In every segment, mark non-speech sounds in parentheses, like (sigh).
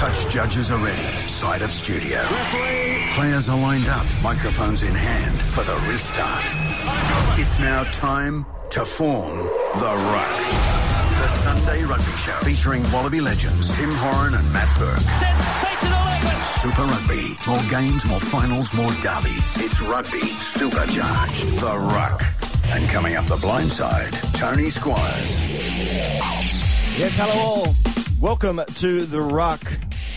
Touch judges are ready. Side of studio. Players are lined up, microphones in hand for the restart. It's now time to form the Ruck. The Sunday Rugby Show featuring Wallaby legends Tim Horan and Matt Burke. Sensational effort. Super Rugby. More games, more finals, more derbies. It's rugby supercharged. The Ruck. And coming up the blind side, Tony Squires. Yes, hello all. Welcome to the Ruck.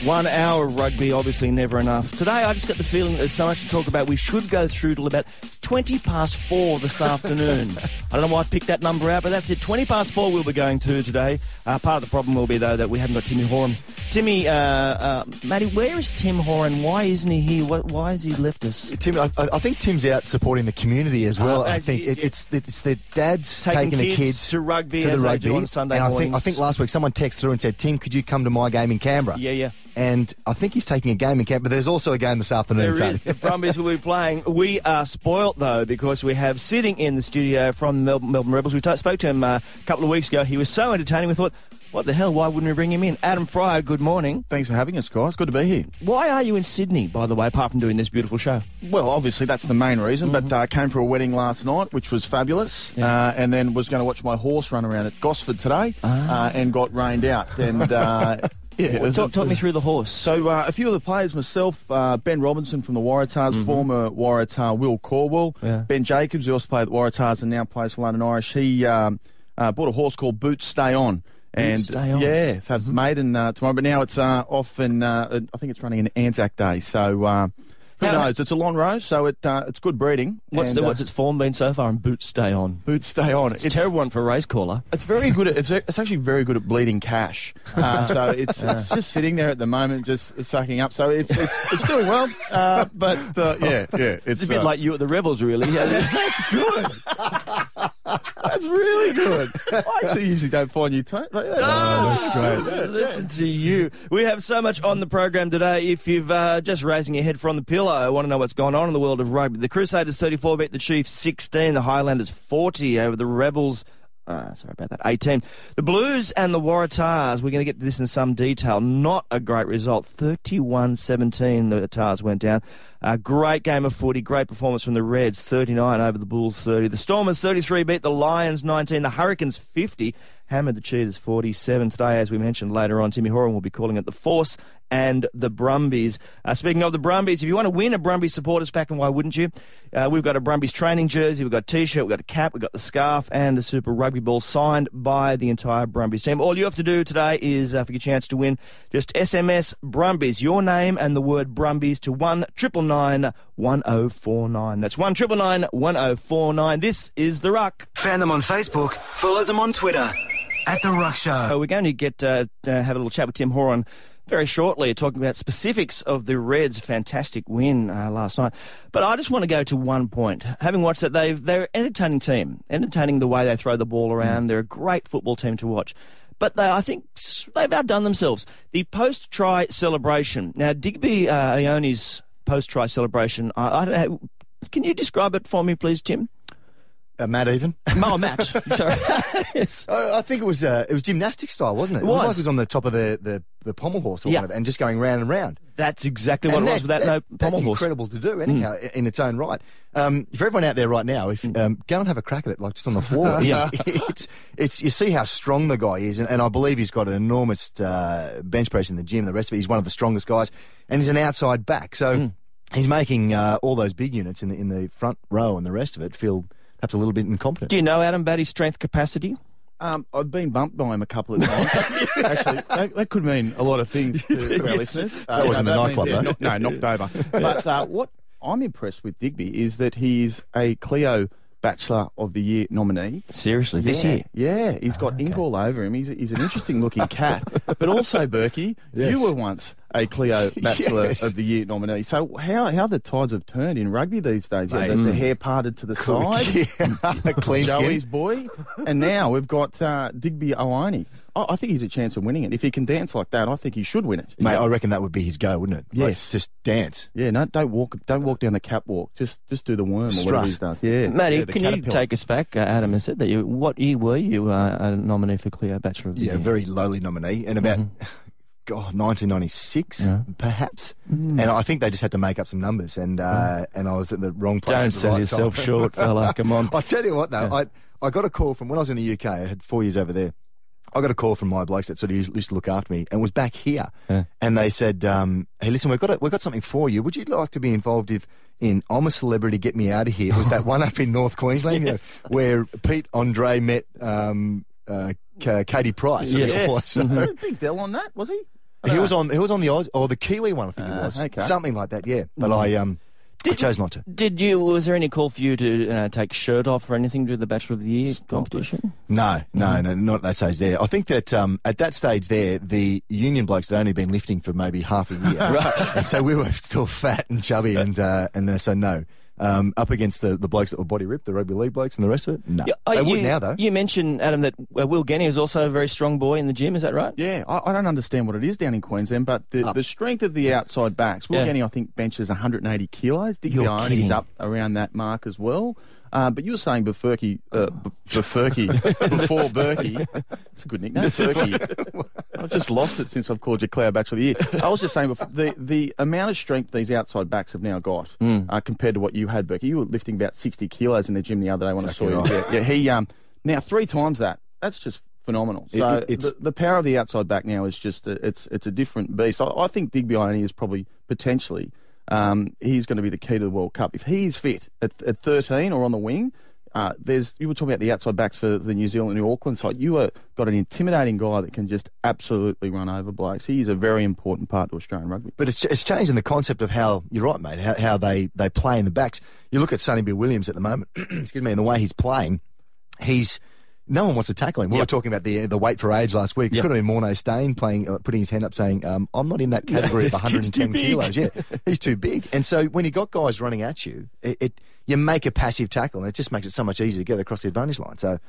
One hour of rugby, obviously never enough. Today, I just got the feeling there's so much to talk about. We should go through till about 20 past four this afternoon. (laughs) I don't know why I picked that number out, but that's it. 20 past four we'll be going to today. Uh, part of the problem will be, though, that we haven't got Timmy Horan. Timmy, uh, uh, Matty, where is Tim Horan? Why isn't he here? Why, why has he left us? Tim, I, I think Tim's out supporting the community as well. Oh, I think it, it's it's the dads Taking taking, the kids kids to rugby to as the rugby on Sunday and I think I think last week someone texted through and said, "Tim, could you come to my game in Canberra?" Yeah, yeah. And I think he's taking a game in Canberra. But there's also a game this afternoon. There Tony. is. The Brumbies will be playing. We are spoilt, though, because we have sitting in the studio from Melbourne, Melbourne Rebels. We t- spoke to him uh, a couple of weeks ago. He was so entertaining, we thought, what the hell, why wouldn't we bring him in? Adam Freier, good morning. Thanks for having us, guys. Good to be here. Why are you in Sydney, by the way, apart from doing this beautiful show? Well, obviously that's the main reason, but Mm-hmm. uh, came for a wedding last night, which was fabulous, uh, and then was going to watch my horse run around at Gosford today, uh, and got rained out. And uh, yeah, it was Ah. Talk, talk me through the horse. So uh, a few of the players, myself, uh, Ben Robinson from the Waratahs, former Waratah Will Caldwell, Mm-hmm. Yeah. Ben Jacobs, who also played at the Waratahs and now plays for London Irish. He um, uh, bought a horse called Boots Stay On. And Stay On. Mm-hmm. yeah, so it's maiden uh, tomorrow, but now it's uh, off, and uh, I think it's running in Anzac Day. So uh, who How- knows? It's a long row, so it uh, it's good breeding. What's, and, the, uh, what's its form been so far? And boots stay on. Boots Stay On. It's, a terrible one for a race caller. It's very good. At, it's it's actually very good at bleeding cash. (laughs) Uh, so it's it's just sitting there at the moment, just sucking up. So it's it's it's doing well. Uh, but uh, yeah, yeah, it's, It's a bit uh, like you at the Rebels, really. (laughs) that's good. (laughs) that's really good. (laughs) I actually usually don't find you. T- oh, that's great. Listen to you. We have so much on the program today. If you've uh, just raising your head from the pillow, I want to know what's going on in the world of rugby. The Crusaders 34 beat the Chiefs 16. The Highlanders 40 over the Rebels. Uh, sorry about that. 18. The Blues and the Waratahs. We're going to get to this in some detail. Not a great result. 31 17. The Tahs went down. A great game of footy. Great performance from the Reds. 39 over the Bulls 30. The Stormers 33 beat the Lions 19. The Hurricanes 50. Hammered the Cheetahs 47. Today, as we mentioned later on, Timmy Horan will be calling it the Force and the Brumbies. Uh, speaking of the Brumbies, if you want to win a Brumbies supporters pack, and why wouldn't you? Uh, we've got a Brumbies training jersey, we've got a t-shirt, we've got a cap, we've got the scarf, and a Super Rugby ball signed by the entire Brumbies team. All you have to do today is, uh, for your chance to win, just SMS Brumbies, your name and the word Brumbies to one triple nine one zero four nine. That's one triple nine one zero four nine. This is the Ruck. Fan them on Facebook. Follow them on Twitter. At The Ruck Show. Uh, we're going to get uh, uh, have a little chat with Tim Horan very shortly, talking about specifics of the Reds' fantastic win uh, last night. But I just want to go to one point. Having watched that, they've they're an entertaining team, entertaining the way they throw the ball around. They're a great football team to watch. But they, I think they've outdone themselves. The post-try celebration. Now, Digby uh, Ioane's post-try celebration. I, I. Can you describe it for me, please, Tim? Uh, Matt even. (laughs) Oh, Matt. Sorry. yes. (laughs) I, I think it was uh, it was gymnastic style, wasn't it? It was. like was. it was on the top of the, the, the pommel horse or Yeah. whatever, and just going round and round. That's exactly what And it was that- without that- no That's pommel horse. Incredible to do, anyhow, i in its own right. Um, for everyone out there right now, if um, go and have a crack at it, like just on the floor. (laughs) Yeah. it's it's you see how strong the guy is, and, and I believe he's got an enormous uh, bench press in the gym. The rest of it, he's one of the strongest guys, and he's an outside back, so Hmm. he's making uh, all those big units in the in the front row and the rest of it feel perhaps a little bit incompetent. Do you know Adam about his strength capacity? Um, I've been bumped by him a couple of times. (laughs) Actually, that, that could mean a lot of things to, to our (laughs) listeners. Uh, That wasn't no, the that nightclub, means- though. yeah, no, knocked over. (laughs) But uh, what I'm impressed with Digby is that he's a Cleo Bachelor of the Year nominee. Seriously, this year. Yeah, he's got ink all over him. He's, he's an interesting looking cat. (laughs) But also, Berkey, Yes. you were once a Cleo (laughs) Bachelor Yes. of the Year nominee. So how how the tides have turned in rugby these days? Yeah, the, the hair parted to the (laughs) side. yeah. clean skin. Boy, and now we've got uh, Digby Ioane. I, I think he's a chance of winning it. If he can dance like that, I think he should win it. Mate, I reckon that would be his go, wouldn't it? Like, Yes. just dance. Yeah, no, don't walk, don't walk down the catwalk. Just, just do the worm or whatever he does. Yeah, Matty, yeah, the can you caterpillar. take us back? Uh, Adam has said that you. What year were you uh, a nominee for Cleo Bachelor of the Yeah, Year? very lowly nominee, and about (laughs) God, 1996, perhaps. And I think they just had to make up some numbers, and uh, and I was at the wrong place. Don't at the sell right yourself time. short, fella. Come on. (laughs) I tell you what, though, I I got a call from when I was in the UK. I had four years over there. I got a call from my blokes that sort of used, used to look after me, and was back here, and they said, um, "Hey, listen, we've got a, we've got something for you. Would you like to be involved if in I'm a Celebrity, Get Me Out of Here?" It was that (laughs) one up in North Queensland you know, Yes. where Pete Andre met um, uh, K- Katie Price. I think it Yes. was. So- Big deal on that, was he? he was on he was on the Oz or the Kiwi one, I think it Ah, was, okay. something like that. Yeah, but I um I chose not to. Did you? Was there any call for you to uh, take shirt off or anything to the Bachelor of the Year competition? No, no, no, not at that stage there. I think that um, at that stage there, the union blokes had only been lifting for maybe half a year. (laughs) right. And so we were still fat and chubby, and uh, and then, so no. Um, up against the, the blokes that were body ripped, the rugby league blokes and the rest of it? No. Yeah, they uh, would now, though. You mentioned, Adam, that uh, Will Genia is also a very strong boy in the gym. Is that right? Yeah, I, I don't understand what it is down in Queensland, but the, the strength of the outside backs. Will Yeah. Genia, I think, benches 180 kilos. Dick You're Ioane kidding. is up around that mark as well. Uh, but you were saying Bufurky, uh, B- Bufurky, before Berkey. (laughs) It's a good nickname, Bufurky. (laughs) I've just lost it since I've called you Cloud Bachelor of the Year. I was just saying, before, the, the amount of strength these outside backs have now got Hmm. uh, compared to what you had, Berkey. You were lifting about 60 kilos in the gym the other day when Exactly I saw you. Yeah, yeah, he, um, now three times that. That's just phenomenal. So it- it's- the, the power of the outside back now is just a, it's it's a different beast. I, I think Digby Ioane is probably potentially um, he's going to be the key to the World Cup if he's fit at, at 13 or on the wing. Uh, there's you were talking about the outside backs for the New Zealand New Auckland side. You are got an intimidating guy that can just absolutely run over blokes. He is a very important part to Australian rugby. But it's, it's changing the concept of how you're right, mate. How, how they, they play in the backs. You look at Sonny Bill Williams at the moment. (clears throat) excuse me, and the way he's playing, he's no one wants to tackle him. We were talking about the the weight for age last week. It Yep. could have been Morné Steyn playing, uh, putting his hand up, saying, um, "I'm not in that category of 110 kilos." Yeah, he's too big. (laughs) And so when you got guys running at you, it, it you make a passive tackle, and it just makes it so much easier to get across the advantage line. So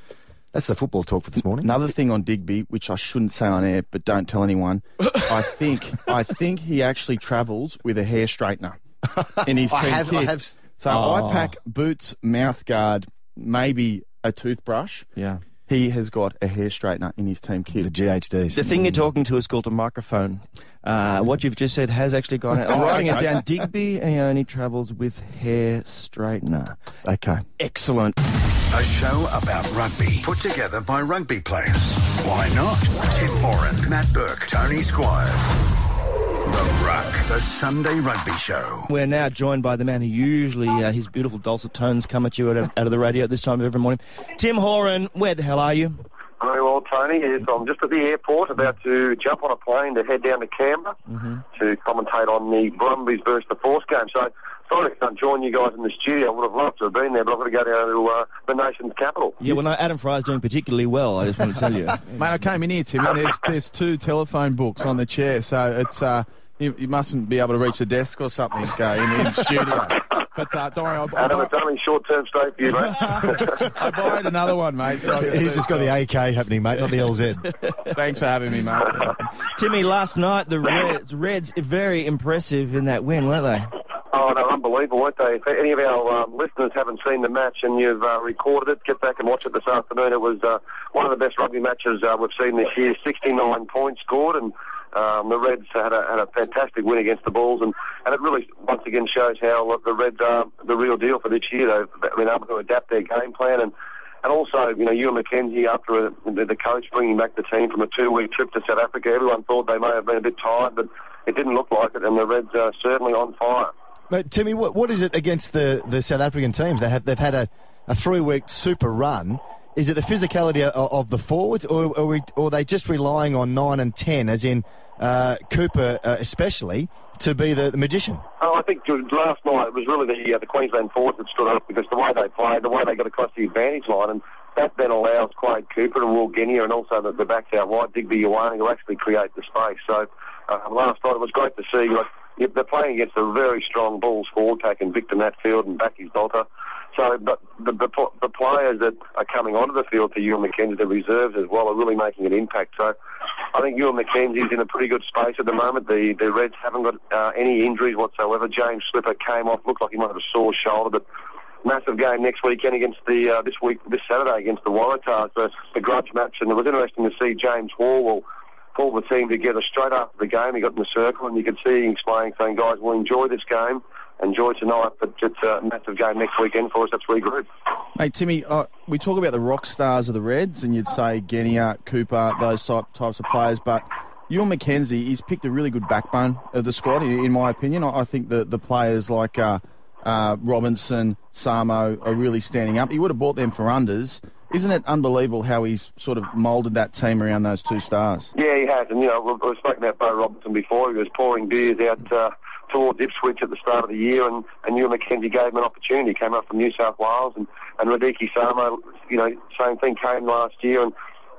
that's the football talk for this morning. Another thing on Digby, which I shouldn't say on air, but don't tell anyone. I think I think he actually travels with a hair straightener in his (laughs) I team have- I kit. have So Oh. I pack boots, mouth guard, maybe a toothbrush. Yeah. He has got a hair straightener in his team kit. The kit. GHDs. The thing you're talking to is called a microphone. Uh, what you've just said has actually gone. (laughs) I'm writing it down. Digby and only travels with hair straightener. Okay. Excellent. A show about rugby put together by rugby players. Why not? Tim Horan, Matt Burke, Tony Squires. The Ruck, the Sunday Rugby Show. We're now joined by the man who usually uh, his beautiful dulcet tones come at you out of, out of the radio at this time of every morning. Tim Horan, where the hell are you? Very well, Tony. Yes, I'm just at the airport, about to jump on a plane to head down to Canberra to commentate on the Brumbies versus the Force game. So, sorry I can't join you guys in the studio. I would have loved to have been there, but I've got to go down to uh, the nation's capital. Yeah, well, no, Adam Freier's doing particularly well. I just want to tell you. (laughs) Mate, I came in here, Tim, and there's, there's two telephone books on the chair, so it's uh, you, you mustn't be able to reach the desk or something uh, in, in the studio. But uh, don't worry, I, Adam, I, it's only short-term stay for you, mate. (laughs) I borrowed another one, mate. So (laughs) He's just got the AK happening, mate, not the LZ. Thanks for having me, mate. Timmy, last night the Reds, Reds very impressive in that win, weren't they? Oh, no, unbelievable, weren't they? If any of our um, listeners haven't seen the match and you've uh, recorded it, get back and watch it this afternoon. It was uh, one of the best rugby matches uh, we've seen this year. 69 points scored, and um, the Reds had a, had a fantastic win against the Bulls, and, and it really once again shows how the Reds are the real deal for this year. They've been able to adapt their game plan and. And also, you know, Ewan McKenzie, after uh the, the coach bringing back the team from a two-week trip to South Africa, everyone thought they may have been a bit tired, but it didn't look like it, and the Reds are certainly on fire. Mate, Timmy, what, what is it against the, the South African teams? They have they've had a, a three week super run. Is it the physicality of, of the forwards, or are we, or are they just relying on nine and ten, as in uh, Cooper uh, especially, to be the, the magician? Oh, I think last night it was really the uh, the Queensland forwards that stood up because the way they played, the way they got across the advantage line, and that then allows Quade Cooper and Will Genia and also the, the backs out wide, Digby Ioane, to actually create the space. So uh, last night it was great to see. Like, yeah, they're playing against a very strong Bulls forward pack Victor Matfield and Backy's Dalter. So, but the, the the players that are coming onto the field for Ewan McKenzie, the reserves as well, are really making an impact. So, I think Ewan McKenzie's in a pretty good space at the moment. The the Reds haven't got uh, any injuries whatsoever. James Slipper came off, looked like he might have a sore shoulder, but massive game next weekend against the uh, this week this Saturday against the Waratahs, the, the grudge match, and it was interesting to see James Horwill pulled the team together straight after the game. He got in the circle, and you could see him explaining, saying, "Guys, we'll enjoy this game, enjoy tonight, but it's a massive game next weekend for us. Let's regroup." Mate, Timmy, uh, we talk about the rock stars of the Reds, and you'd say Genia, Cooper, those type, types of players, but Ewan McKenzie, he's picked a really good backbone of the squad, in, in my opinion. I, I think the, the players like uh, uh, Robinson, Samo are really standing up. He would have bought them for unders. Isn't it unbelievable how he's sort of moulded that team around those two stars? Yeah, he has. And, you know, we've, we've spoken about Bo Robinson before. He was pouring beers out uh, towards Ipswich at the start of the year, and, and Ewan McKenzie gave him an opportunity. He came up from New South Wales, and, and Radike Samo, you know, same thing, came last year. And,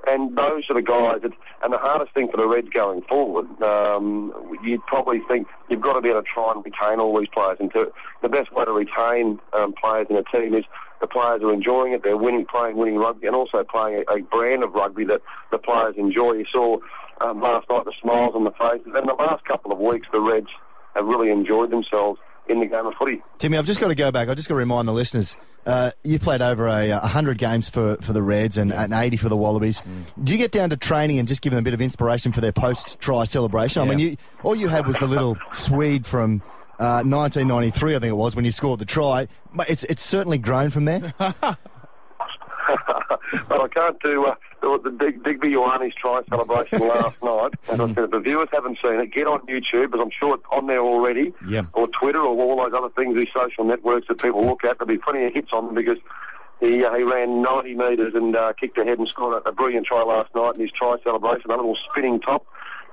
and those are the guys. That, and the hardest thing for the Reds going forward, um, you'd probably think you've got to be able to try and retain all these players. And to, the best way to retain um, players in a team is the players are enjoying it. They're winning, playing winning rugby, and also playing a, a brand of rugby that the players enjoy. You saw um, last night the smiles on the faces, and the last couple of weeks the Reds have really enjoyed themselves in the game of footy. Timmy, I've just got to go back. I've just got to remind the listeners. Uh, you played over a, a hundred games for, for the Reds and, and eighty for the Wallabies. Do you get down to training and just give them a bit of inspiration for their post try celebration? I mean, you, all you had was the little (laughs) Swede from uh, 1993, I think it was, when you scored the try. But it's it's certainly grown from there. (laughs) (laughs) but I can't do uh, the, the Dig, Digby Ioane's try celebration (laughs) last night. As I said, if the viewers haven't seen it, get on YouTube, because I'm sure it's on there already, Yeah. or Twitter, or all those other things, these social networks that people look at. There'll be plenty of hits on them because he uh, he ran 90 metres and uh, kicked ahead and scored a, a brilliant try last night in his try celebration, a little spinning top.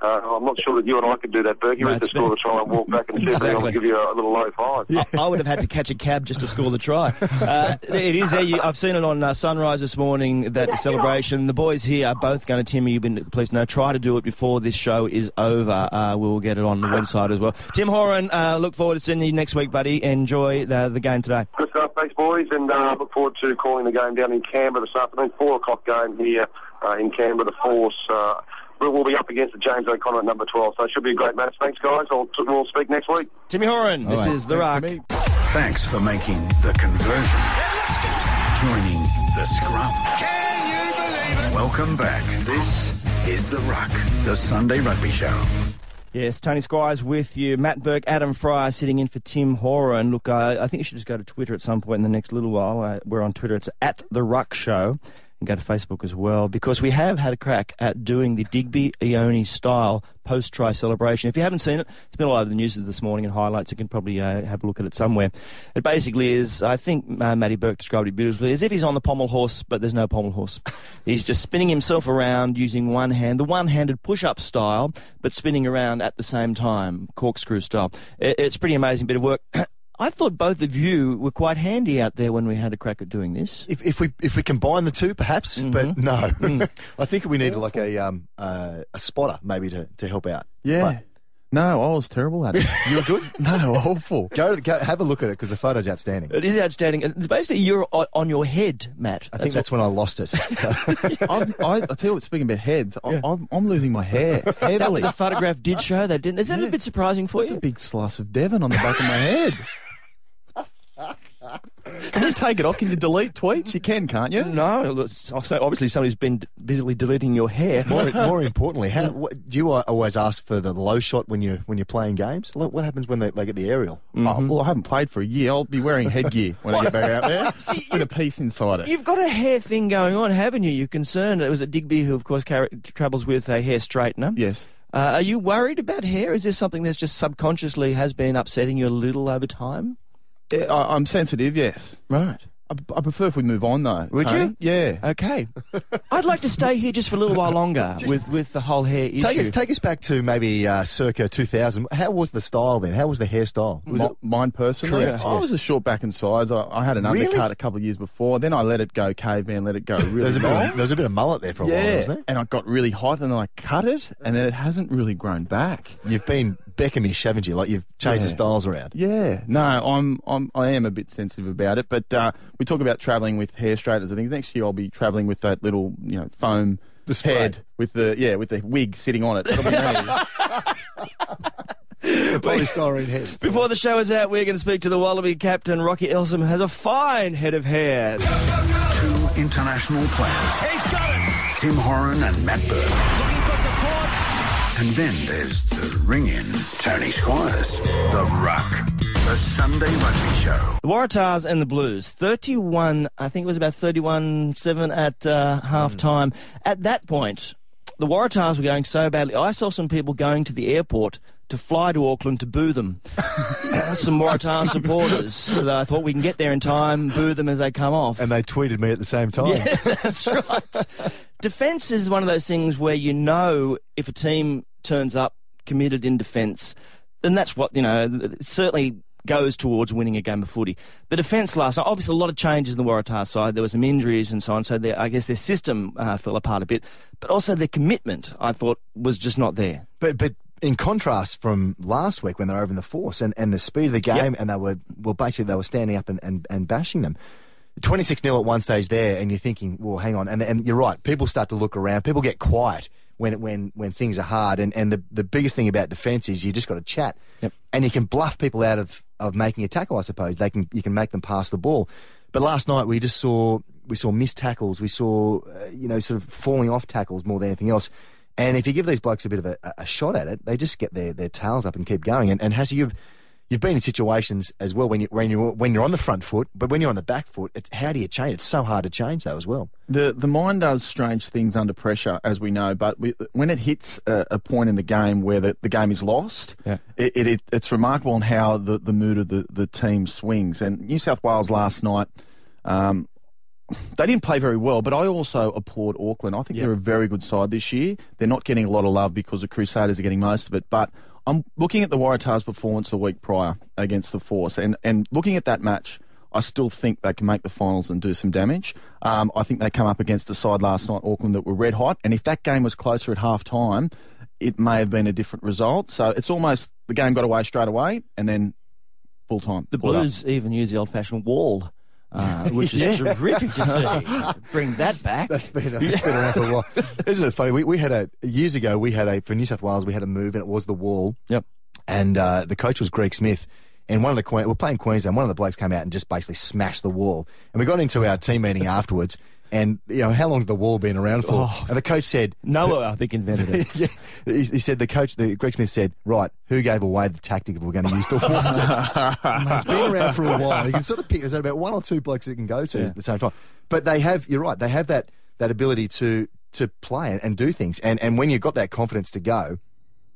Uh, I'm not sure that you and I could do that. No, We had to it's score the try and walk back and see if Exactly. anyone would give you a, little low five. I, I would have had to catch a cab just to score the try. (laughs) Uh, it is there. I've seen it on uh, Sunrise this morning, that celebration. The boys here are both going to, Timmy, you've been, please know, try to do it before this show is over. Uh, we'll get it on the website as well. Tim Horan, uh, look forward to seeing you next week, buddy. Enjoy the, the game today. Good stuff, thanks, boys, and uh, look forward to calling the game down in Canberra this afternoon. Four o'clock game here uh, in Canberra. The Force uh, we'll, we'll be up against the James O'Connor at number 12, so it should be a great match. Thanks, guys. I'll, we'll speak next week. Timmy Horan, this All right. is The Thanks, Rock. Timmy. Thanks for making the conversion. Joining the scrum. Can you believe it? Welcome back. This is The Ruck, the Sunday Rugby Show. Yes, Tony Squires with you. Matt Burke, Adam Freier sitting in for Tim Horan. Look, uh, I think you should just go to Twitter at some point in the next little while. Uh, we're on Twitter. It's at The Ruck Show. And go to Facebook as well because we have had a crack at doing the Digby Ioane style post try celebration. If you haven't seen it, it's been all over the news this morning and highlights. You can probably uh, have a look at it somewhere. It basically is, I think uh, Matty Burke described it beautifully, as if he's on the pommel horse, but there's no pommel horse. (laughs) he's just spinning himself around using one hand, the one handed push up style, but spinning around at the same time, corkscrew style. It, it's pretty amazing bit of work. (coughs) I thought both of you were quite handy out there when we had a crack at doing this. if, if we if we combine the two, perhaps, but no. Mm. (laughs) I think we needed like a um uh, a spotter maybe to, to help out. Yeah. No, I was terrible at it. (laughs) You were good. no, awful. Go, go have a look at it because the photo's outstanding. It is outstanding. It's Basically, you're on, on your head, Matt. I think that's when I lost it. (laughs) I'm, I, I tell you what, speaking about heads, I, I'm, I'm losing my hair heavily. the photograph did show that, didn't? Is that a bit surprising for It's a big slice of Devon on the back of my head. Can you take it off? Can you delete tweets? You can, can't you? No, it's- I'll say obviously somebody's been busily deleting your hair. more, (laughs) more importantly, how, what, do you always ask for the low shot when you when you're playing games? Like, What happens when they, they get the aerial? Oh, well, I haven't played for a year. I'll be wearing headgear when I get back out there (laughs) See, with you- a piece inside it. You've got a hair thing going on, haven't you? You're concerned. It was at Digby, who of course car- travels with a hair straightener. Yes. Uh, are you worried about hair? Is this something that's just subconsciously has been upsetting you a little over time? I'm sensitive, yes. Right. I, I prefer if we move on, though. Would Tony. you? Yeah. Okay. I'd like to stay here just for a little while longer (laughs) with, with the whole hair issue. Take us take us back to maybe uh, circa 2000. How was the style then? How was the hairstyle? Was Mi- it mine personally, Correct, I yes. was a short back and sides. I, I had an Really? undercut a couple of years before. Then I let it go caveman, let it go (laughs) there really was, a bit long. of, there was a bit of mullet there for a while, yeah, wasn't there? and I got really hot, and then I cut it, and then it hasn't really grown back. You've been Beckhamish, haven't you? Like you've changed the Yeah. styles around. Yeah, no, I'm, I'm, I am a bit sensitive about it. But uh, we talk about travelling with hair straighteners. I think next year I'll be travelling with that little, you know, foam The spray. head with the yeah with the wig sitting on it. That'll. (laughs) The polystyrene head. Before the show is out, we're going to speak to the Wallaby captain. Rocky Elsom has a fine head of hair. Two international players. He's got it. Tim Horan and Matt Burke. Looking for support. And then there's the ring in, Tony Squires, The Ruck, the Sunday Rugby Show. The Waratahs and the Blues, 31, I think it was about 31 7 at uh, half time. At that point, the Waratahs were going so badly. I saw some people going to the airport to fly to Auckland to boo them. (laughs) some Waratah supporters. So I thought we can get there in time, boo them as they come off. And they tweeted me at the same time. Yeah, (laughs) that's right. defence is one of those things where you know if a team turns up committed in defence, then that's what, you know, certainly goes towards winning a game of footy. The defence last night, obviously a lot of changes in the Waratah side. There were some injuries and so on, so I guess their system uh, fell apart a bit. But also their commitment, I thought, was just not there. But but in contrast from last week when they were over in the force and, and the speed of the game Yep. and they were well basically they were standing up and, and, and bashing them. 26 0 at one stage there, and you're thinking, well, hang on. And, and you're right, people start to look around, people get quiet when when when things are hard. And, and the, the biggest thing about defence is you just got to chat. Yep. And you can bluff people out of, of making a tackle, I suppose. They can You can make them pass the ball. But last night we just saw we saw missed tackles, we saw uh, you know sort of falling off tackles more than anything else. And if you give these blokes a bit of a, a shot at it, they just get their, their tails up and keep going. And, and Hassie, you've you've been in situations as well when you when you when you're on the front foot, but when you're on the back foot, it's, how do you change? It's so hard to change though as well. The the mind does strange things under pressure, as we know. But we, when it hits a, a point in the game where the, the game is lost, Yeah. it, it, it it's remarkable on how the, the mood of the, the team swings. And New South Wales last night, um, they didn't play very well, but I also applaud Auckland. I think they're a very good side this year. They're not getting a lot of love because the Crusaders are getting most of it. But I'm looking at the Waratahs' performance the week prior against the Force, and, and looking at that match, I still think they can make the finals and do some damage. Um, I think they come up against the side last night, Auckland, that were red hot. And if that game was closer at half time, it may have been a different result. So it's almost the game got away straight away and then full time. The. Blues even use the old fashioned wall. Uh, which is (laughs) terrific to see. (laughs) Bring that back. That's been, that's (laughs) been around for a while. Isn't it funny? We, we had a years ago. We had a for New South Wales. We had a move, and it was the wall. Yep. And uh, the coach was Greg Smith. And one of the Que- we're playing Queensland. One of the blokes came out and just basically smashed the wall. And we got into our team meeting afterwards. And you know how long had the wall been around for? Oh. And the coach said, Noah, (laughs) I think, invented it. (laughs) yeah, he, he said the coach, the Greg Smith said, right, who gave away the tactic we're going to use the wall? it's been around for a (laughs) while. You can sort of pick. There's about one or two blokes that can go to at the same time. But they have. You're right. They have that that ability to to play and, do things. And and when you've got that confidence to go,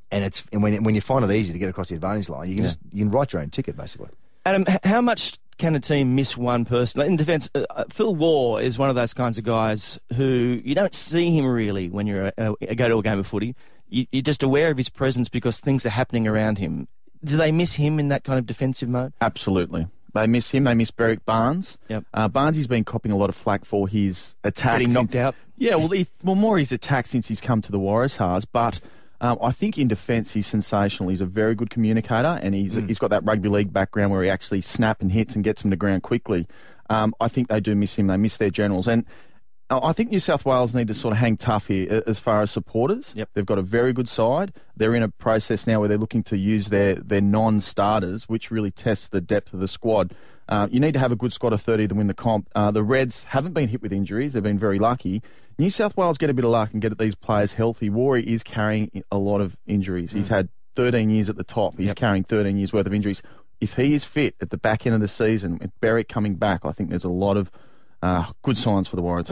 and it's and when when you find it easy to get across the advantage line, you can just you can write your own ticket basically. Adam, how much can a team miss one person? In defence, uh, uh, Phil Waugh is one of those kinds of guys who you don't see him really when you uh, go to a game of footy. You, you're just aware of his presence because things are happening around him. Do they miss him in that kind of defensive mode? Absolutely. They miss him. They miss Berrick Barnes. Yep. Uh, Barnes has been copping a lot of flack for his attack. Getting knocked since- out. Yeah, well, he, well, more his attack since he's come to the Warriors has. But um, I think in defence he's sensational. He's a very good communicator, and he's he's got that rugby league background where he actually snap and hits and gets them to ground quickly. Um, I think they do miss him. They miss their generals, and I I think New South Wales need to sort of hang tough here as far as supporters. Yep. They've got a very good side. They're in a process now where they're looking to use their, their non-starters, which really tests the depth of the squad. Uh, you need to have a good squad of 30 to win the comp. Uh, the Reds haven't been hit with injuries. They've been very lucky. New South Wales get a bit of luck and get these players healthy. Warry is carrying a lot of injuries. He's had 13 years at the top. He's carrying 13 years worth of injuries. If he is fit at the back end of the season, with Berrick coming back, I think there's a lot of uh, good signs for the Warriors.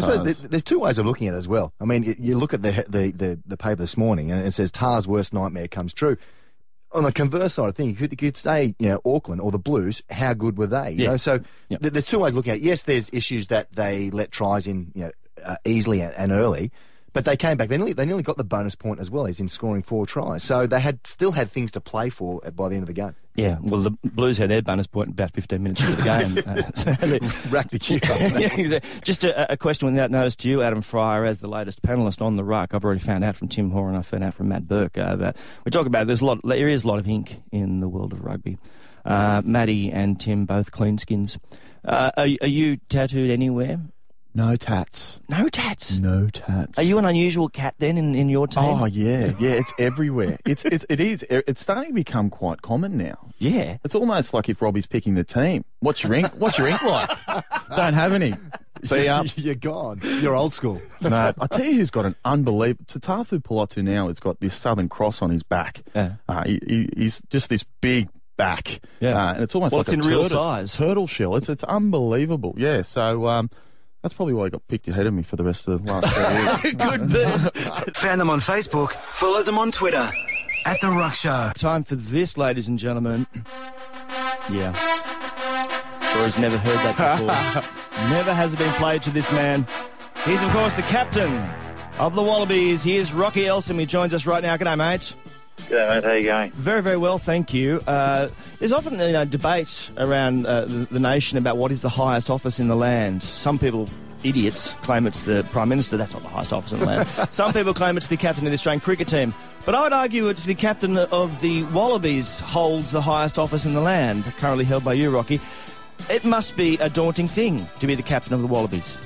There's two ways of looking at it as well. I mean, you look at the, the, the, the paper this morning and it says Tar's worst nightmare comes true. On the converse side of things, you could, you could say, you know, Auckland or the Blues, how good were they? You Yeah. know, so th- there's two ways of looking at it. Yes, there's issues that they let tries in, you know, uh, easily and, early, but they came back. They nearly, they nearly got the bonus point as well as in scoring four tries. So they had still had things to play for by the end of the game. Yeah, well, the Blues had their bonus point about 15 minutes into the game. Uh, (laughs) so (laughs) Rack the queue. (laughs) yeah, exactly. Just a, a question without notice to you, Adam Freier, as the latest panellist on the ruck. I've already found out from Tim Horan, I found out from Matt Burke. Uh, but we talk about there's a lot. There is a lot of ink in the world of rugby. Uh, Maddie and Tim both clean skins. Uh, are, are you tattooed anywhere? No tats. No tats. No tats. Are you an unusual cat then in, in your team? Oh yeah, yeah. It's everywhere. (laughs) It's it's it is. It's starting to become quite common now. yeah. It's almost like if Robbie's picking the team. What's your ink? What's your ink like? (laughs) Don't have any. See ya. (laughs) You're gone. You're old school. no, I tell you who's got an unbelievable. Tatafu Polota-Nau now has got this Southern Cross on his back. Yeah. Uh, he, he- he's just this big back. Yeah. Uh, and it's almost Well, like it's a in real size. Turtle shell. It's, it's unbelievable. Yeah. So um, that's probably why he got picked ahead of me for the rest of the last three years. (laughs) Could be. (laughs) Fan them on Facebook. Follow them on Twitter. At The Ruck Show. Time for this, ladies and gentlemen. Yeah. Sure he's never heard that before. (laughs) never has it been played to this man. He's, of course, the captain of the Wallabies. Here's Rocky Elsom. He joins us right now. G'day, mate. G'day, mate. How you going? Very, very well, thank you. Uh, there's often you know, debate around uh, the, the nation about what is the highest office in the land. Some people, idiots, claim it's the Prime Minister. That's not the highest office in the land. (laughs) Some people claim it's the captain of the Australian cricket team. But I would argue it's the captain of the Wallabies holds the highest office in the land, currently held by you, Rocky. It must be a daunting thing to be the captain of the Wallabies.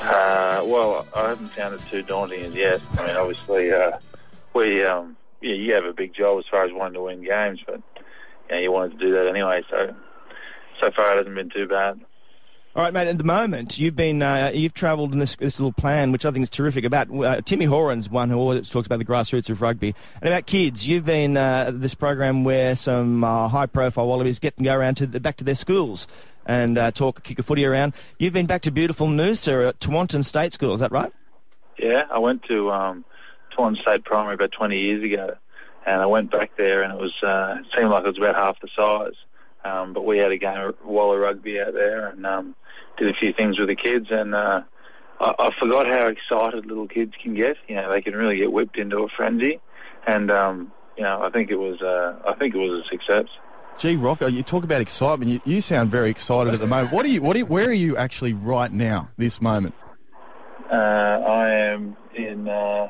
Uh, well, I haven't found it too daunting as yet. I mean, obviously, uh, we, um, yeah, you have a big job as far as wanting to win games, but you, know, you wanted to do that anyway. So, so far it hasn't been too bad. All right, mate. At the moment, you've been uh, you've travelled in this this little plan, which I think is terrific. About uh, Timmy Horan's one who always talks about the grassroots of rugby, and about kids. You've been uh, this program where some uh, high profile wallabies get and go around to the, back to their schools and uh, talk, kick a footy around. You've been back to beautiful Noosa at Tewantin State School. Is that right? Yeah, I went to um, Tewantin State Primary about 20 years ago, and I went back there, and it was uh, it seemed like it was about half the size. Um, but we had a game of Walla rugby out there, and um, did a few things with the kids, and uh, I, I forgot how excited little kids can get. You know, they can really get whipped into a frenzy, and um, you know, I think it was uh, I think it was a success. Gee, Rocco, you talk about excitement. You, you sound very excited at the moment. What are you? What? Are you, where are you actually right now? This moment. Uh, I am in. Uh,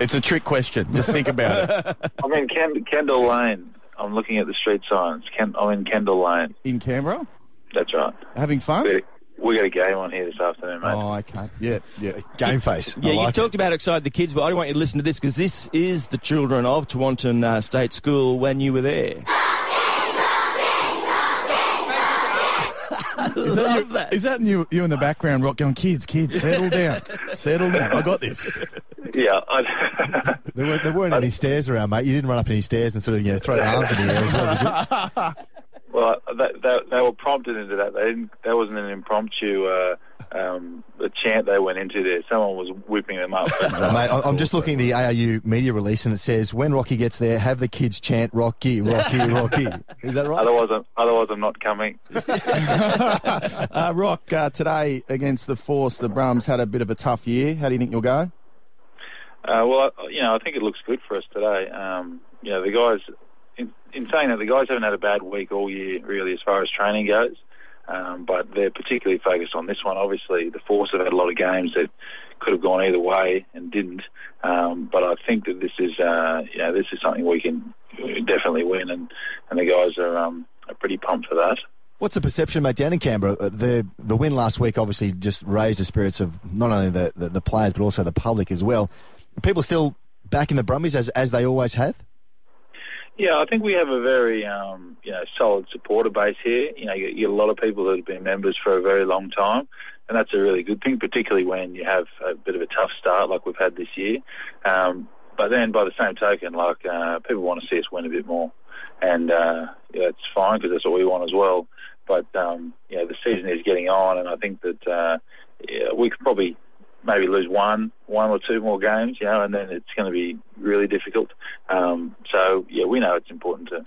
It's a trick question. Just think about it. (laughs) I'm in Ken- Kendall Lane. I'm looking at the street signs. Ken- I'm in Kendall Lane. In Canberra, That's right. having fun. We we got a game on here this afternoon, mate. Oh, okay. Yeah, yeah. Game face. Yeah, I you like talked about excited the kids, but I don't want you to listen to this because this is the children of Tewantin uh, State School when you were there. (laughs) Is that, you, that. is that you, you in the background, Rock, going, kids, kids, settle down, settle down. I got this. (laughs) Yeah, I, it. (laughs) There weren't, there weren't any stairs around, mate. You didn't run up any stairs and sort of you know throw your arms in the air as well, did you? (laughs) well, that, that, they were prompted into that. They didn't. That wasn't an impromptu uh, um, a chant they went into there. Someone was whipping them up. But, (laughs) uh, Mate, I- I'm just looking at the ARU media release and it says, when Rocky gets there, have the kids chant Rocky, Rocky, Rocky. Is that right? Otherwise, I'm, otherwise I'm not coming. Uh, Rock, uh, today against the Force, the Brums had a bit of a tough year. How do you think you'll go? Uh, well, you know, I think it looks good for us today. Um, you know, the guys, in, in saying that, the guys haven't had a bad week all year, really, as far as training goes. Um, but they're particularly focused on this one. Obviously, the Force have had a lot of games that could have gone either way and didn't. Um, but I think that this is, uh, you know, this is something we can definitely win, and, and the guys are, um, are pretty pumped for that. What's the perception, mate, down in Canberra? Uh, The the win last week obviously just raised the spirits of not only the, the, the players but also the public as well. People still back in the Brumbies as as they always have? Yeah, I think we have a very um, you know solid supporter base here. You know, you, you get a lot of people that have been members for a very long time, and that's a really good thing, particularly when you have a bit of a tough start like we've had this year. Um, but then, by the same token, like uh, people want to see us win a bit more, and uh, yeah, it's fine because that's what we want as well. But um, you know, the season is getting on, and I think that uh, yeah, we could probably maybe lose one, one or two more games, you know, and then it's going to be really difficult. Um, so yeah, we know it's important to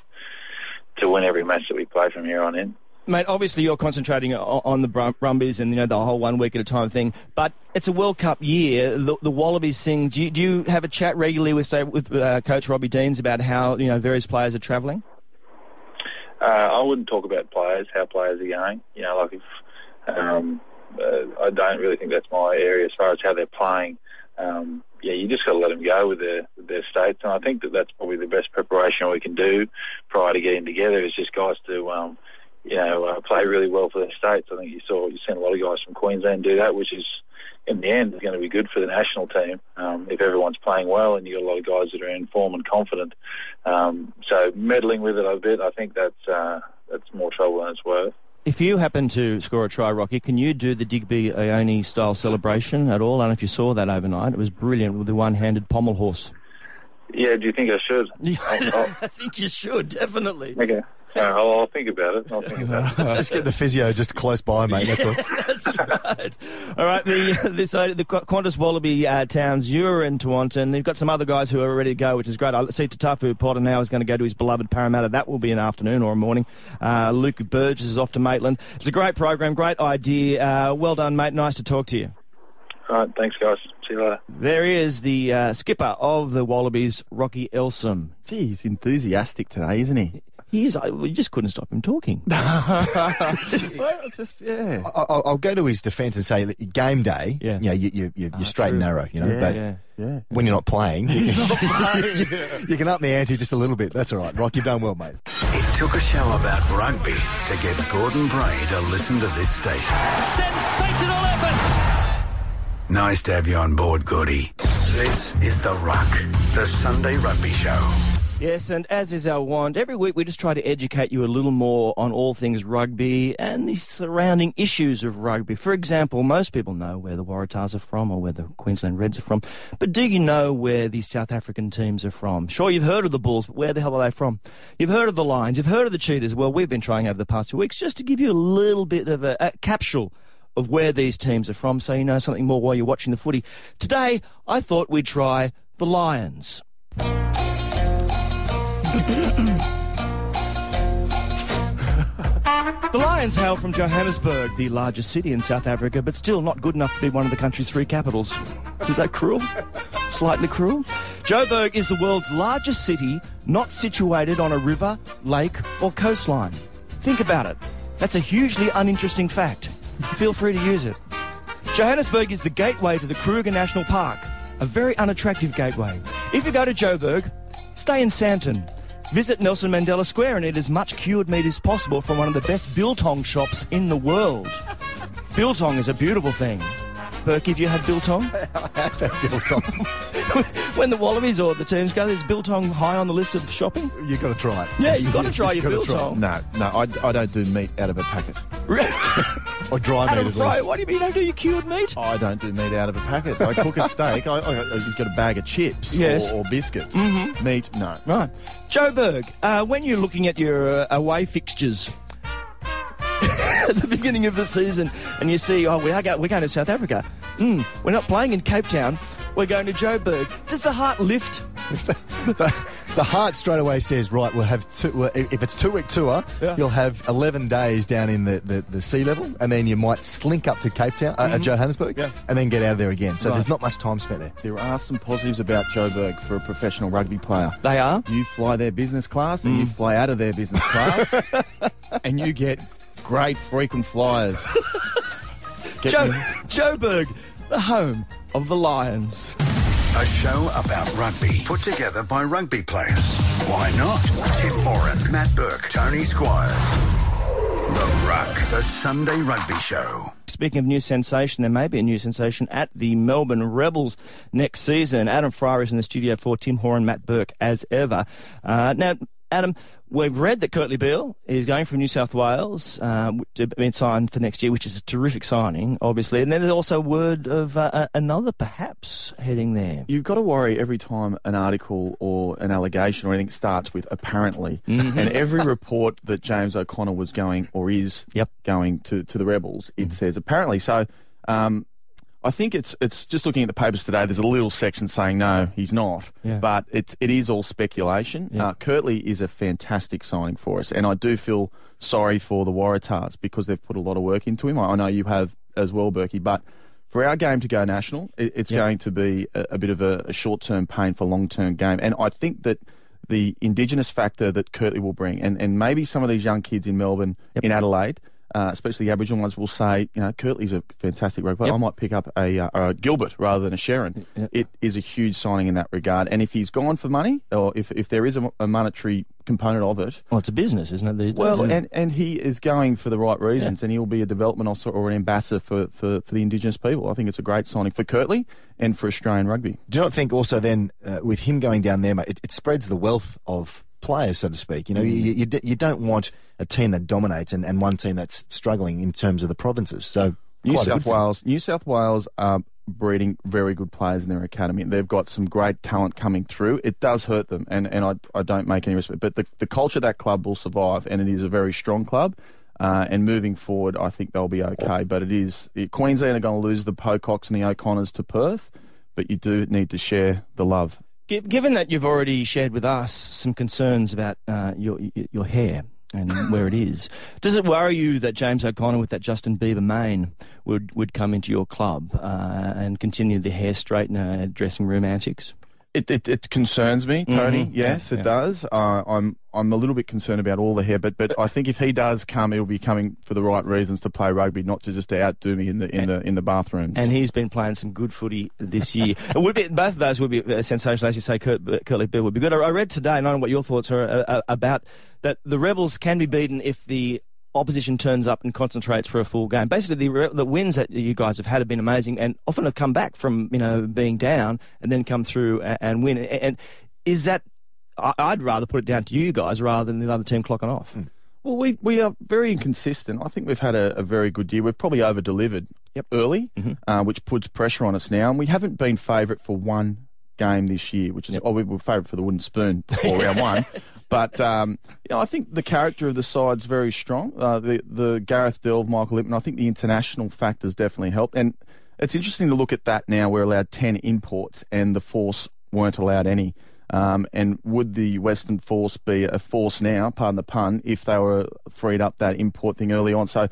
to win every match that we play from here on in. Mate, obviously you're concentrating on the Brum- Brumbies and you know the whole one week at a time thing, but it's a World Cup year. The, the Wallabies thing. Do you, do you have a chat regularly with say with uh, Coach Robbie Deans about how you know various players are travelling? Uh, I wouldn't talk about players, how players are going. You know, like if um, uh, I don't really think that's my area as far as how they're playing. Um, yeah, you just got to let them go with their their states, and I think that that's probably the best preparation we can do prior to getting together. Is just guys to um, you know uh, play really well for their states. I think you saw you've seen a lot of guys from Queensland do that, which is in the end is going to be good for the national team um, if everyone's playing well and you have got a lot of guys that are in form and confident. Um, so meddling with it a bit, I think that's uh, that's more trouble than it's worth. If you happen to score a try, Rocky, can you do the Digby Ioane style celebration at all? I don't know if you saw that overnight. It was brilliant with the one-handed pommel horse. Yeah, do you think I should? (laughs) (laughs) I think you should definitely. Okay. Uh, I'll, I'll think about it. I'll think about it. (laughs) just get the physio just close by, mate. That's all. (laughs) That's right. All right, the this uh, the Qantas Wallaby uh, Towns, you're in Tewantin. They've got some other guys who are ready to go, which is great. I see Tatafu Polota-Nau is going to go to his beloved Parramatta. That will be an afternoon or a morning. Uh, Luke Burgess is off to Maitland. It's a great program, great idea. Uh, well done, mate. Nice to talk to you. All right, thanks, guys. See you later. There is the uh, skipper of the Wallabies, Rocky Elsom. Gee, he's enthusiastic today, isn't he? He is. I, uh, we just couldn't stop him talking. (laughs) it's just, yeah. I- I'll, I'll go to his defence and say, game day, Yeah. you know, you, you, you, ah, you're straight and narrow, you know, Yeah, but yeah. Yeah. when you're not playing, (laughs) you can, you can up the ante just a little bit. That's all right. Rock, you've done well, mate. It took a show about rugby to get Gordon Bray to listen to this station. Sensational effort. Nice to have you on board, Gordy. This is The Ruck, the Sunday Rugby Show. Yes, and as is our wont, every week we just try to educate you a little more on all things rugby and the surrounding issues of rugby. For example, most people know where the Waratahs are from or where the Queensland Reds are from, but do you know where the South African teams are from? Sure, you've heard of the Bulls, but where the hell are they from? You've heard of the Lions, you've heard of the Cheetahs. Well, we've been trying over the past few weeks just to give you a little bit of a, a capsule of where these teams are from so you know something more while you're watching the footy. Today, I thought we'd try the Lions. The Lions hail from Johannesburg, the largest city in South Africa, but still not good enough to be one of the country's three capitals. Is that cruel? Slightly cruel? Joburg is the world's largest city not situated on a river, lake, or coastline. Think about it. That's a hugely uninteresting fact. Feel free to use it. Johannesburg is the gateway to the Kruger National Park, a very unattractive gateway. If you go to Joburg, stay in Sandton. Visit Nelson Mandela Square and eat as much cured meat as possible from one of the best biltong shops in the world. biltong is a beautiful thing. Burke, have you had biltong? (laughs) I have had biltong. (laughs) when the Wallabies or the teams go, is biltong high on the list of shopping? You've got to try it. Yeah, you've got to try your (laughs) You've gotta try biltong. No, no, I, I don't do meat out of a packet. Or dry meat at Fry, least. what do you mean you don't do your cured meat? I don't do meat out of a packet. I cook a (laughs) steak. I, I, you've got a bag of chips Yes. or, or biscuits. Mm-hmm. Meat, no. Right. Joburg, uh, when you're looking at your uh, away fixtures at (laughs) the beginning of the season and you see, oh, we are go- we're going to South Africa. Mm, we're not playing in Cape Town. We're going to Joburg. Does the heart lift? (laughs) the, the heart straight away says, right, we'll have two, well, if if it's two week tour, Yeah. you'll have 11 days down in the, the, the sea level, and then you might slink up to Cape Town, uh, uh, Johannesburg, Yeah. and then get out of there again. So Right. there's not much time spent there. There are some positives about Joburg for a professional rugby player. They are. You fly their business class and you fly out of their business class, (laughs) and you get great frequent flyers. (laughs) Get Joe, me- Joburg, the home of the Lions. A show about rugby put together by rugby players. Why not? Tim Horan, Matt Burke, Tony Squires. The Ruck, the Sunday Rugby Show. Speaking of new sensation, there may be a new sensation at the Melbourne Rebels next season. Adam Freier is in the studio for Tim Horan, Matt Burke, as ever. Uh, now, Adam, we've read that Kurtley Beale is going from New South Wales uh, to be signed for next year, which is a terrific signing, obviously. And then there's also word of uh, another perhaps heading there. You've got to worry every time an article or an allegation or anything starts with apparently. And every report that James O'Connor was going or is Yep. going to, to the Rebels, it says apparently. So um, I think it's it's just looking at the papers today. There's a little section saying no, he's not. Yeah. But it's it is all speculation. Yeah. Uh, Kurtley is a fantastic signing for us, and I do feel sorry for the Waratahs because they've put a lot of work into him. I I know you have as well, Berkey, but. For our game to go national, it, it's Yeah. going to be a, a bit of a, a short-term pain for long-term game, and I think that the Indigenous factor that Kurtley will bring, and, and maybe some of these young kids in Melbourne, Yep. in Adelaide, uh, especially the Aboriginal ones, will say, you know, Kurtley's a fantastic rugby player. Yep. I might pick up a, uh, a Gilbert rather than a Sherrin. Yep. It is a huge signing in that regard, and if he's gone for money, or if, if there is a, a monetary component of it, Well, it's a business, isn't it? these well, Yeah. and, and he is going for the right reasons, and he'll be a development officer or an ambassador for, for, for the Indigenous people. I think it's a great signing for Kurtley and for Australian rugby. Do you not think also then, uh, with him going down there, mate, it, it spreads the wealth of players, so to speak. You know, you, you, you don't want a team that dominates and, and one team that's struggling in terms of the provinces. So New South. Wales, New South Wales are breeding very good players in their academy. They've got some great talent coming through. It does hurt them, and, and I, I don't make any respect, but the, the culture of that club will survive, and it is a very strong club. Uh, and moving forward, I think they'll be okay. But it is it, Queensland are going to lose the Pococks and the O'Connors to Perth, but you do need to share the love. Gi- Given that you've already shared with us some concerns about uh, your your hair and where it is, does it worry you that James O'Connor with that Justin Bieber mane would, would come into your club uh, and continue the hair straightener dressing room antics? It, it, it concerns me, Tony. Mhm. Yes, Yeah, it yeah. does. Uh, I'm I'm a little bit concerned about all the hair, but but I think if he does come, he'll be coming for the right reasons to play rugby, not to just outdo me in the in the in the bathrooms. And he's been playing some good footy this year. (laughs) it would be both of those would be uh, sensational, as you say. Kurt, Kurtley Beale would be good. I I read today, and I don't know what your thoughts are uh, uh, about that. The Rebels can be beaten if the opposition turns up and concentrates for a full game. Basically, the the wins that you guys have had have been amazing, and often have come back from you know being down and then come through and, and win. And, and is that? I- I'd rather put it down to you guys rather than the other team clocking off. Well, we, we are very inconsistent. I think we've had a, a very good year. We've probably over delivered early, uh, which puts pressure on us now. And we haven't been favourite for one game this year, which is, oh, we were favourite for the wooden spoon (laughs) before round one. But, um, you know, I think the character of the side's very strong. Uh, the, the Gareth Delve, Michael Lipman, I think the international factors definitely helped. And it's interesting to look at that now. We're allowed 10 imports and the Force weren't allowed any. Um, and would the Western Force be a force now, pardon the pun, if they were freed up that import thing early on? So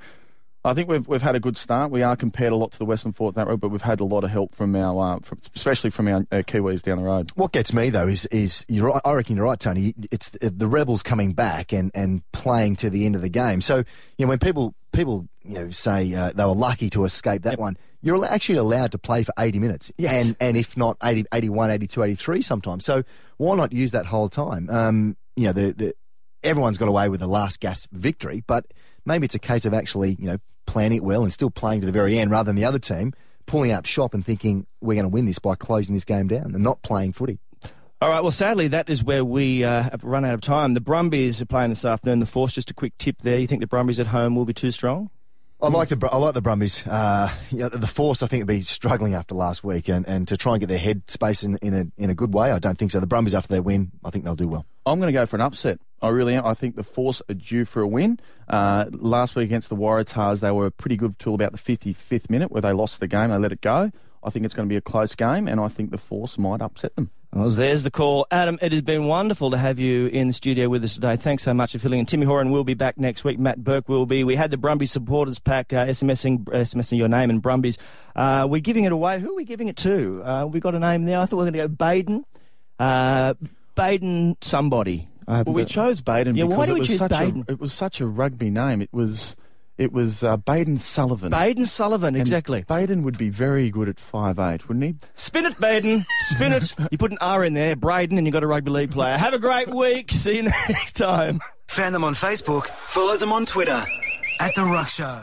I think we've we've had a good start. We are compared a lot to the Western Force that road, but we've had a lot of help from our, uh, from, especially from our uh, Kiwis down the road. What gets me though is is you're right, I reckon you're right, Tony. It's the, the rebels coming back and, and playing to the end of the game. So you know when people people you know say uh, they were lucky to escape that one, you're actually allowed to play for 80 minutes, Yes. and and if not 80, 81, 82, 83 sometimes. So why not use that whole time? Um, you know the the everyone's got away with the last gasp victory, but maybe it's a case of actually you know planning it well and still playing to the very end rather than the other team pulling up shop and thinking we're going to win this by closing this game down and not playing footy. All right. Well, sadly, that is where we uh, have run out of time. The Brumbies are playing this afternoon. The Force. Just a quick tip there. You think the Brumbies at home will be too strong? I like the I like the Brumbies. Uh, you know, the Force, I think, would be struggling after last week, and, and to try and get their head space in, in a in a good way, I don't think so. The Brumbies, after their win, I think they'll do well. I'm going to go for an upset. I really am. I think the Force are due for a win. Uh, last week against the Waratahs, they were pretty good till about the 55th minute where they lost the game. They let it go. I think it's going to be a close game, and I think the Force might upset them. Well, there's the call. Adam, it has been wonderful to have you in the studio with us today. Thanks so much for filling in. Timmy Horan will be back next week. Matt Burke will be. We had the Brumbies supporters pack, uh, SMSing, SMSing your name and Brumbies. Uh, we're giving it away. Who are we giving it to? Uh, we got a name there. I thought we were going to go Baden. Uh, Baden somebody. I Well, we got- chose Baden Yeah, because why do it, we was choose such Baden? A, it was such a rugby name. It was it was uh, Baden Sullivan. Baden Sullivan, And exactly. Baden would be very good at five eight, wouldn't he? Spin it, Baden. Spin it. You put an R in there, Braden, and you've got a rugby league player. Have a great week. See you (laughs) next time. Fan them on Facebook, follow them on Twitter at The Ruck Show.